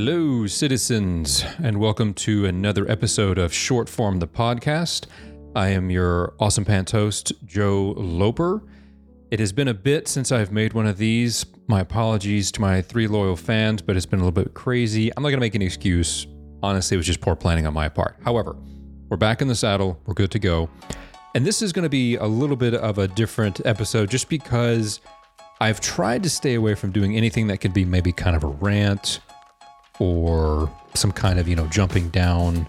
Hello, citizens, and welcome to another episode of Short Form the Podcast. I am your awesome pants host, Joe Loper. It has been a bit since I've made one of these. My apologies to my three loyal fans, but it's been a little bit crazy. I'm not going to make an excuse. Honestly, it was just poor planning on my part. However, we're back in the saddle. We're good to go. And this is going to be a little bit of a different episode just because I've tried to stay away from doing anything that could be maybe kind of a rant or some kind of, you know, jumping down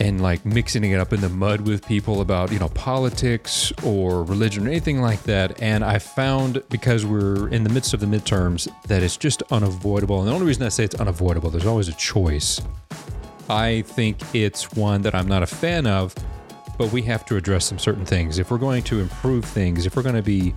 and like mixing it up in the mud with people about, you know, politics or religion or anything like that. And I found because we're in the midst of the midterms that it's just unavoidable. And the only reason I say it's unavoidable, there's always a choice. I think it's one that I'm not a fan of, but we have to address some certain things. If we're going to improve things, if we're going to be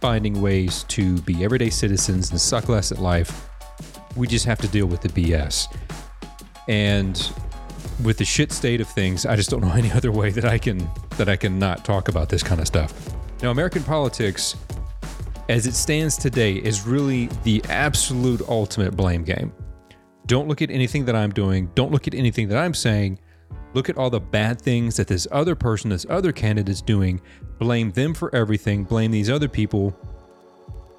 finding ways to be everyday citizens and suck less at life, we just have to deal with the BS. And with the shit state of things, I just don't know any other way that I can that I can not talk about this kind of stuff. Now, American politics, as it stands today, is really the absolute ultimate blame game. Don't look at anything that I'm doing. Don't look at anything that I'm saying. Look at all the bad things that this other person, this other candidate is doing. Blame them for everything. Blame these other people,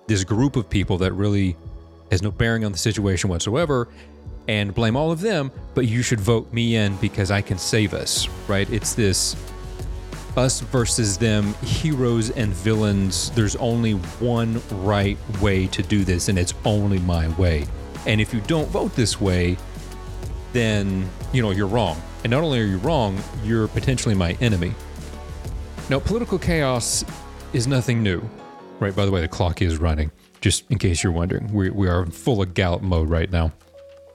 this group of people that really has no bearing on the situation whatsoever and blame all of them, but you should vote me in because I can save us, right? It's this us versus them, heroes and villains. There's only one right way to do this, and it's only my way. And if you don't vote this way, then, you know, you're wrong. And not only are you wrong, you're potentially my enemy. Now, political chaos is nothing new, right? By the way, the clock is running just in case you're wondering. We, we are in full of gallop mode right now.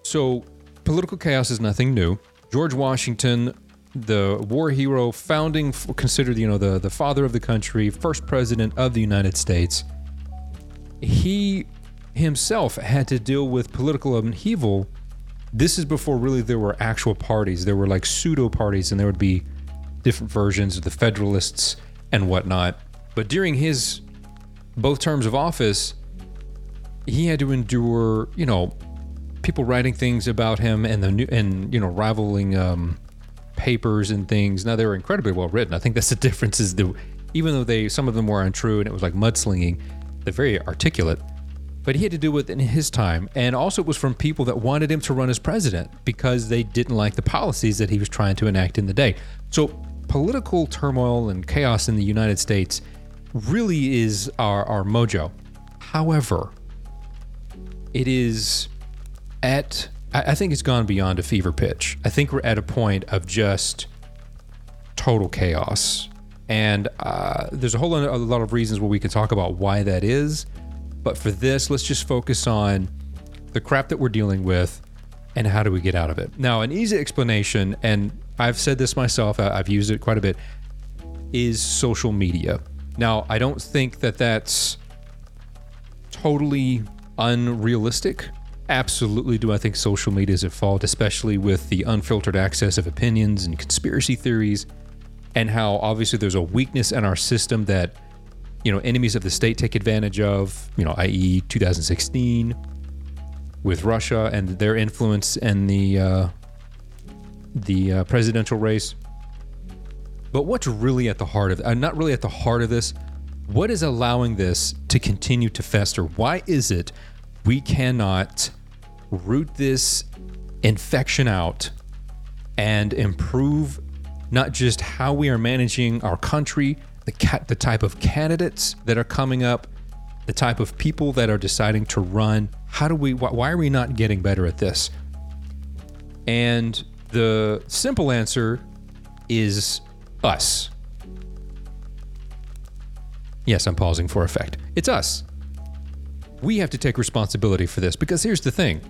So, political chaos is nothing new. George Washington, the war hero, founding, considered you know the the father of the country, first president of the United States. He himself had to deal with political upheaval. This is before really there were actual parties. There were like pseudo parties, and there would be different versions of the Federalists and whatnot. But during his both terms of office, he had to endure, you know, people writing things about him and the new and you know rivaling um, papers and things. Now they were incredibly well written. I think that's the difference is the even though they some of them were untrue and it was like mudslinging, they're very articulate. But he had to do with it in his time, and also it was from people that wanted him to run as president because they didn't like the policies that he was trying to enact in the day. So political turmoil and chaos in the United States really is our, our mojo. However, it is at I think it's gone beyond a fever pitch. I think we're at a point of just total chaos. And uh, there's a whole lot, lot of reasons where we can talk about why that is. But for this, let's just focus on the crap that we're dealing with and how do we get out of it. Now, an easy explanation, and I've said this myself, I've used it quite a bit, is social media. Now, I don't think that that's totally unrealistic. Absolutely, do I think social media is at fault, especially with the unfiltered access of opinions and conspiracy theories, and how obviously there's a weakness in our system that, you know, enemies of the state take advantage of, you know, i.e., 2016 with Russia and their influence in the uh, the uh, presidential race. But what's really at the heart of, uh, not really at the heart of this, what is allowing this to continue to fester? Why is it we cannot root this infection out and improve not just how we are managing our country, the cat, the type of candidates that are coming up, the type of people that are deciding to run. How do we? Why are we not getting better at this? And the simple answer is us. Yes, I'm pausing for effect. It's us. We have to take responsibility for this because here's the thing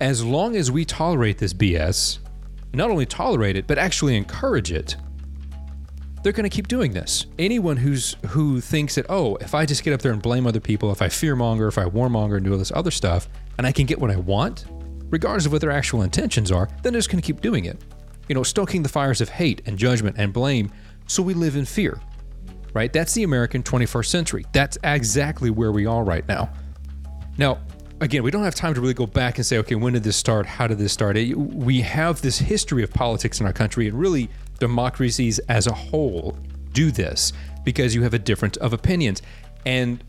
as long as we tolerate this BS, not only tolerate it, but actually encourage it, they're going to keep doing this. Anyone who's who thinks that oh, if I just get up there and blame other people, if I fearmonger, if I warmonger and do all this other stuff, and I can get what I want, regardless of what their actual intentions are, then they're just going to keep doing it. You know, stoking the fires of hate and judgment and blame, so we live in fear right? That's the American 21st century. That's exactly where we are right now. Now, again, we don't have time to really go back and say, okay, when did this start? How did this start? We have this history of politics in our country, and really democracies as a whole do this because you have a difference of opinions. And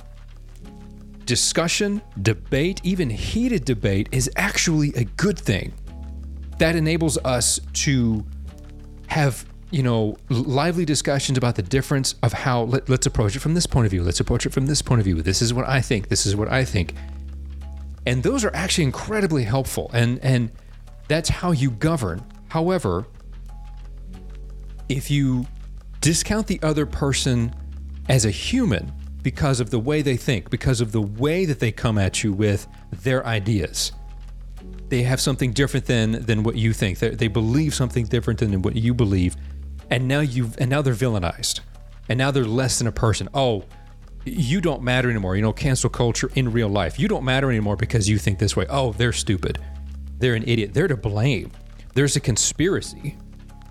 discussion, debate, even heated debate is actually a good thing. That enables us to have, you know, lively discussions about the difference of how let, let's approach it from this point of view. Let's approach it from this point of view. This is what I think. This is what I think. And those are actually incredibly helpful. And and that's how you govern. However, if you discount the other person as a human because of the way they think, because of the way that they come at you with their ideas. They have something different than than what you think. They, they believe something different than what you believe, and now you and now they're villainized, and now they're less than a person. Oh, you don't matter anymore. You know, cancel culture in real life. You don't matter anymore because you think this way. Oh, they're stupid. They're an idiot. They're to blame. There's a conspiracy,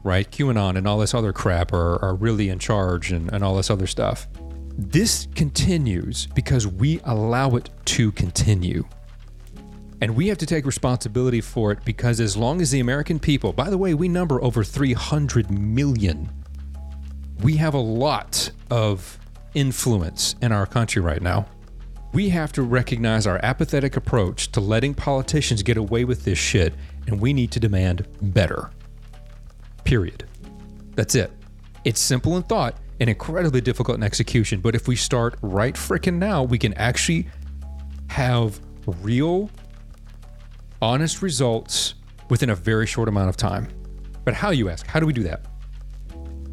right? QAnon and all this other crap are, are really in charge and, and all this other stuff. This continues because we allow it to continue. And we have to take responsibility for it because as long as the American people, by the way, we number over 300 million, we have a lot of influence in our country right now. We have to recognize our apathetic approach to letting politicians get away with this shit, and we need to demand better. Period. That's it. It's simple in thought and incredibly difficult in execution, but if we start right frickin' now, we can actually have real, honest results within a very short amount of time. But how, you ask? How do we do that?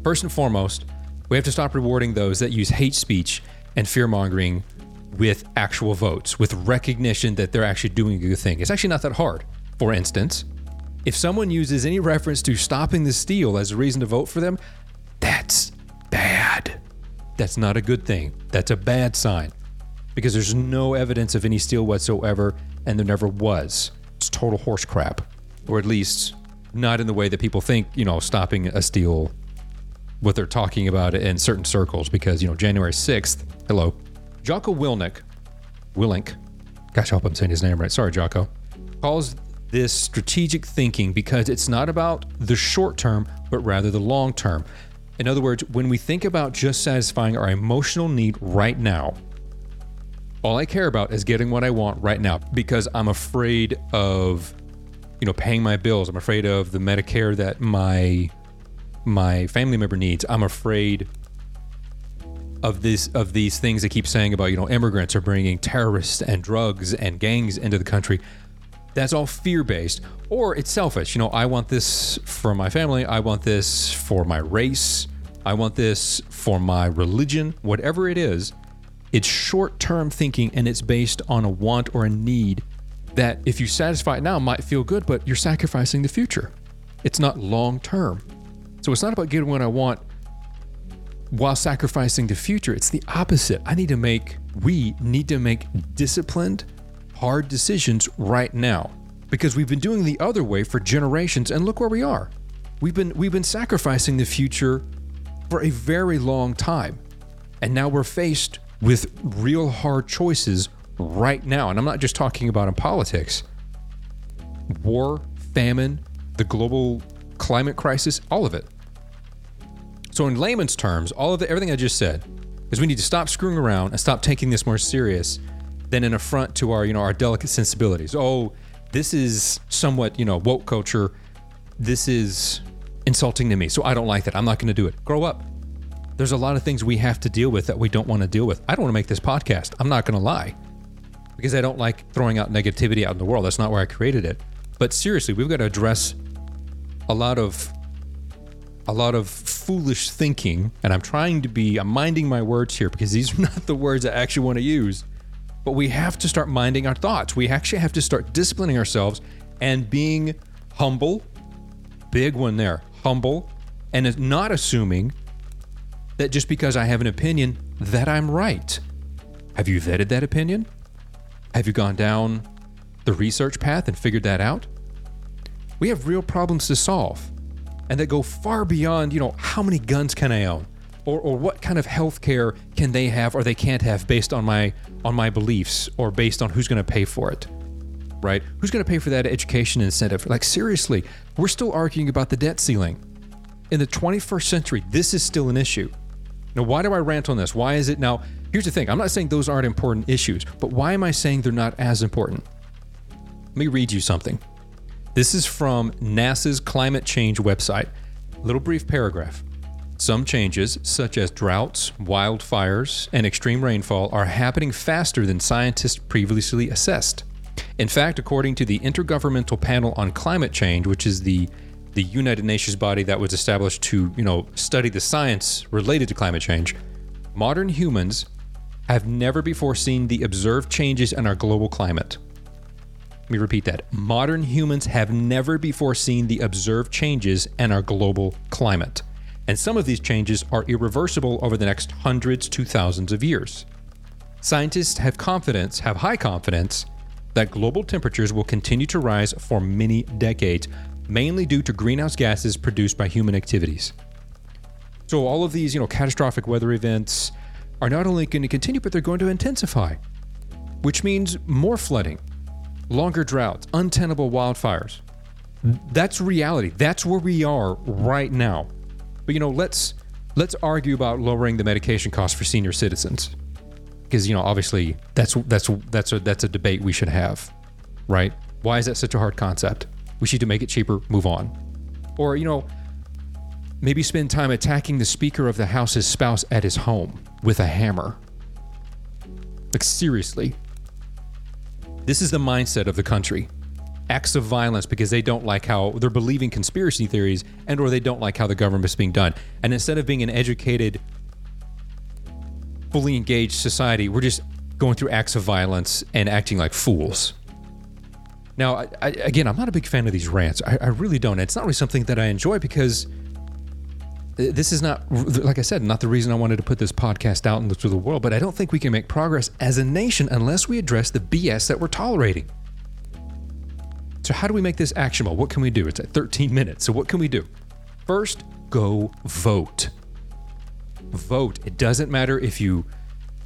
First and foremost, we have to stop rewarding those that use hate speech and fear mongering with actual votes, with recognition that they're actually doing a good thing. It's actually not that hard. For instance, if someone uses any reference to stopping the steal as a reason to vote for them, that's bad. That's not a good thing. That's a bad sign because there's no evidence of any steal whatsoever, and there never was. Total horse crap, or at least not in the way that people think, you know, stopping a steal, what they're talking about in certain circles, because, you know, January 6th, hello, Jocko Willink, Willink, gosh, I hope I'm saying his name right. Sorry, Jocko, calls this strategic thinking because it's not about the short term, but rather the long term. In other words, when we think about just satisfying our emotional need right now, all I care about is getting what I want right now because I'm afraid of, you know, paying my bills. I'm afraid of the Medicare that my my family member needs. I'm afraid of this of these things they keep saying about you know immigrants are bringing terrorists and drugs and gangs into the country. That's all fear based, or it's selfish. You know, I want this for my family. I want this for my race. I want this for my religion. Whatever it is, it's short term thinking and it's based on a want or a need that if you satisfy it now might feel good, but you're sacrificing the future. It's not long term. So it's not about getting what I want while sacrificing the future. It's the opposite. I need to make, we need to make disciplined, hard decisions right now because we've been doing the other way for generations and look where we are. We've been we've been sacrificing the future for a very long time. And now we're faced with real hard choices right now. And I'm not just talking about in politics. War, famine, the global climate crisis, all of it. So in layman's terms, all of the, everything I just said is we need to stop screwing around and stop taking this more serious than an affront to our, you know, our delicate sensibilities. Oh, this is somewhat, you know, woke culture. This is insulting to me. So I don't like that. I'm not going to do it. Grow up. There's a lot of things we have to deal with that we don't want to deal with. I don't want to make this podcast. I'm not going to lie because I don't like throwing out negativity out in the world. That's not where I created it. But seriously, we've got to address a lot of a lot of foolish thinking, and I'm trying to be I'm minding my words here because these are not the words I actually want to use. But we have to start minding our thoughts. We actually have to start disciplining ourselves and being humble. Big one there. Humble and not assuming that just because I have an opinion that I'm right. Have you vetted that opinion? Have you gone down the research path and figured that out? We have real problems to solve and that go far beyond, you know, how many guns can I own? Or, or what kind of health care can they have or they can't have based on my on my beliefs or based on who's going to pay for it. right? Who's going to pay for that education incentive? Like, seriously, we're still arguing about the debt ceiling. In the 21st century, this is still an issue. Now, why do I rant on this? Why is it now? Here's the thing I'm not saying those aren't important issues, but why am I saying they're not as important? Let me read you something. This is from NASA's climate change website. Little brief paragraph. Some changes, such as droughts, wildfires, and extreme rainfall, are happening faster than scientists previously assessed. In fact, according to the Intergovernmental Panel on Climate Change, which is the the United Nations body that was established to, you know, study the science related to climate change, modern humans have never before seen the observed changes in our global climate. Let me repeat that. Modern humans have never before seen the observed changes in our global climate. And some of these changes are irreversible over the next hundreds to thousands of years. Scientists have confidence, have high confidence, that global temperatures will continue to rise for many decades, mainly due to greenhouse gases produced by human activities. So all of these, you know, catastrophic weather events are not only going to continue, but they're going to intensify, which means more flooding, longer droughts, untenable wildfires. That's reality. That's where we are right now. But you know, let's let's argue about lowering the medication costs for senior citizens. Because you know, obviously that's that's that's a that's a debate we should have, right? Why is that such a hard concept? We should make it cheaper, move on. Or, you know, maybe spend time attacking the Speaker of the House's spouse at his home with a hammer. Like, seriously. This is the mindset of the country. Acts of violence because they don't like how they're believing conspiracy theories and or they don't like how the government's being done. And instead of being an educated, fully engaged society, we're just going through acts of violence and acting like fools. Now, I, I, again, I'm not a big fan of these rants. I, I really don't. It's not really something that I enjoy because this is not, like I said, not the reason I wanted to put this podcast out into the world. But I don't think we can make progress as a nation unless we address the BS that we're tolerating. So, how do we make this actionable? What can we do? It's at 13 minutes. So, what can we do? First, go vote. Vote. It doesn't matter if you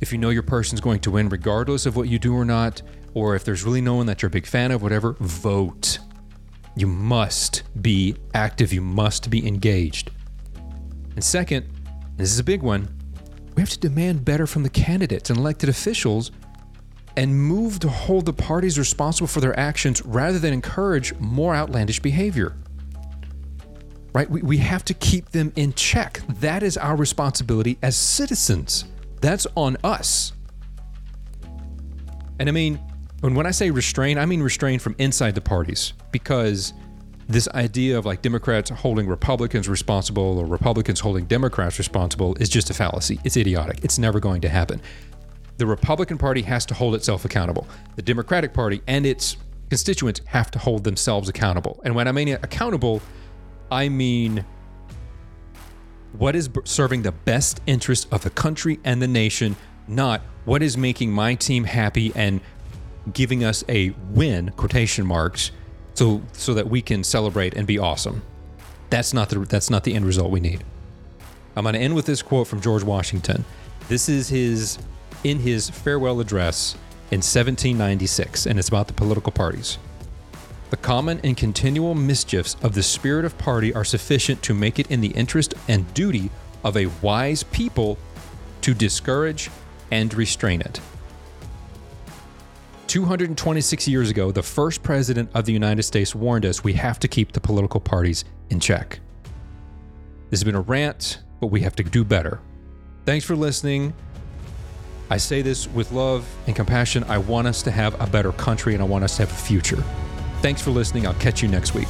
if you know your person's going to win regardless of what you do or not or if there's really no one that you're a big fan of, whatever, vote. You must be active, you must be engaged. And second, and this is a big one, we have to demand better from the candidates and elected officials and move to hold the parties responsible for their actions rather than encourage more outlandish behavior. Right? We, we have to keep them in check. That is our responsibility as citizens. That's on us. And I mean, and when I say restrain, I mean restrain from inside the parties because this idea of like Democrats holding Republicans responsible or Republicans holding Democrats responsible is just a fallacy. It's idiotic. It's never going to happen. The Republican Party has to hold itself accountable. The Democratic Party and its constituents have to hold themselves accountable. And when I mean accountable, I mean what is serving the best interest of the country and the nation, not what is making my team happy and giving us a win quotation marks so so that we can celebrate and be awesome. That's not the that's not the end result we need. I'm going to end with this quote from George Washington. This is his in his farewell address in 1796 and it's about the political parties. The common and continual mischiefs of the spirit of party are sufficient to make it in the interest and duty of a wise people to discourage and restrain it. 226 years ago, the first president of the United States warned us we have to keep the political parties in check. This has been a rant, but we have to do better. Thanks for listening. I say this with love and compassion. I want us to have a better country and I want us to have a future. Thanks for listening. I'll catch you next week.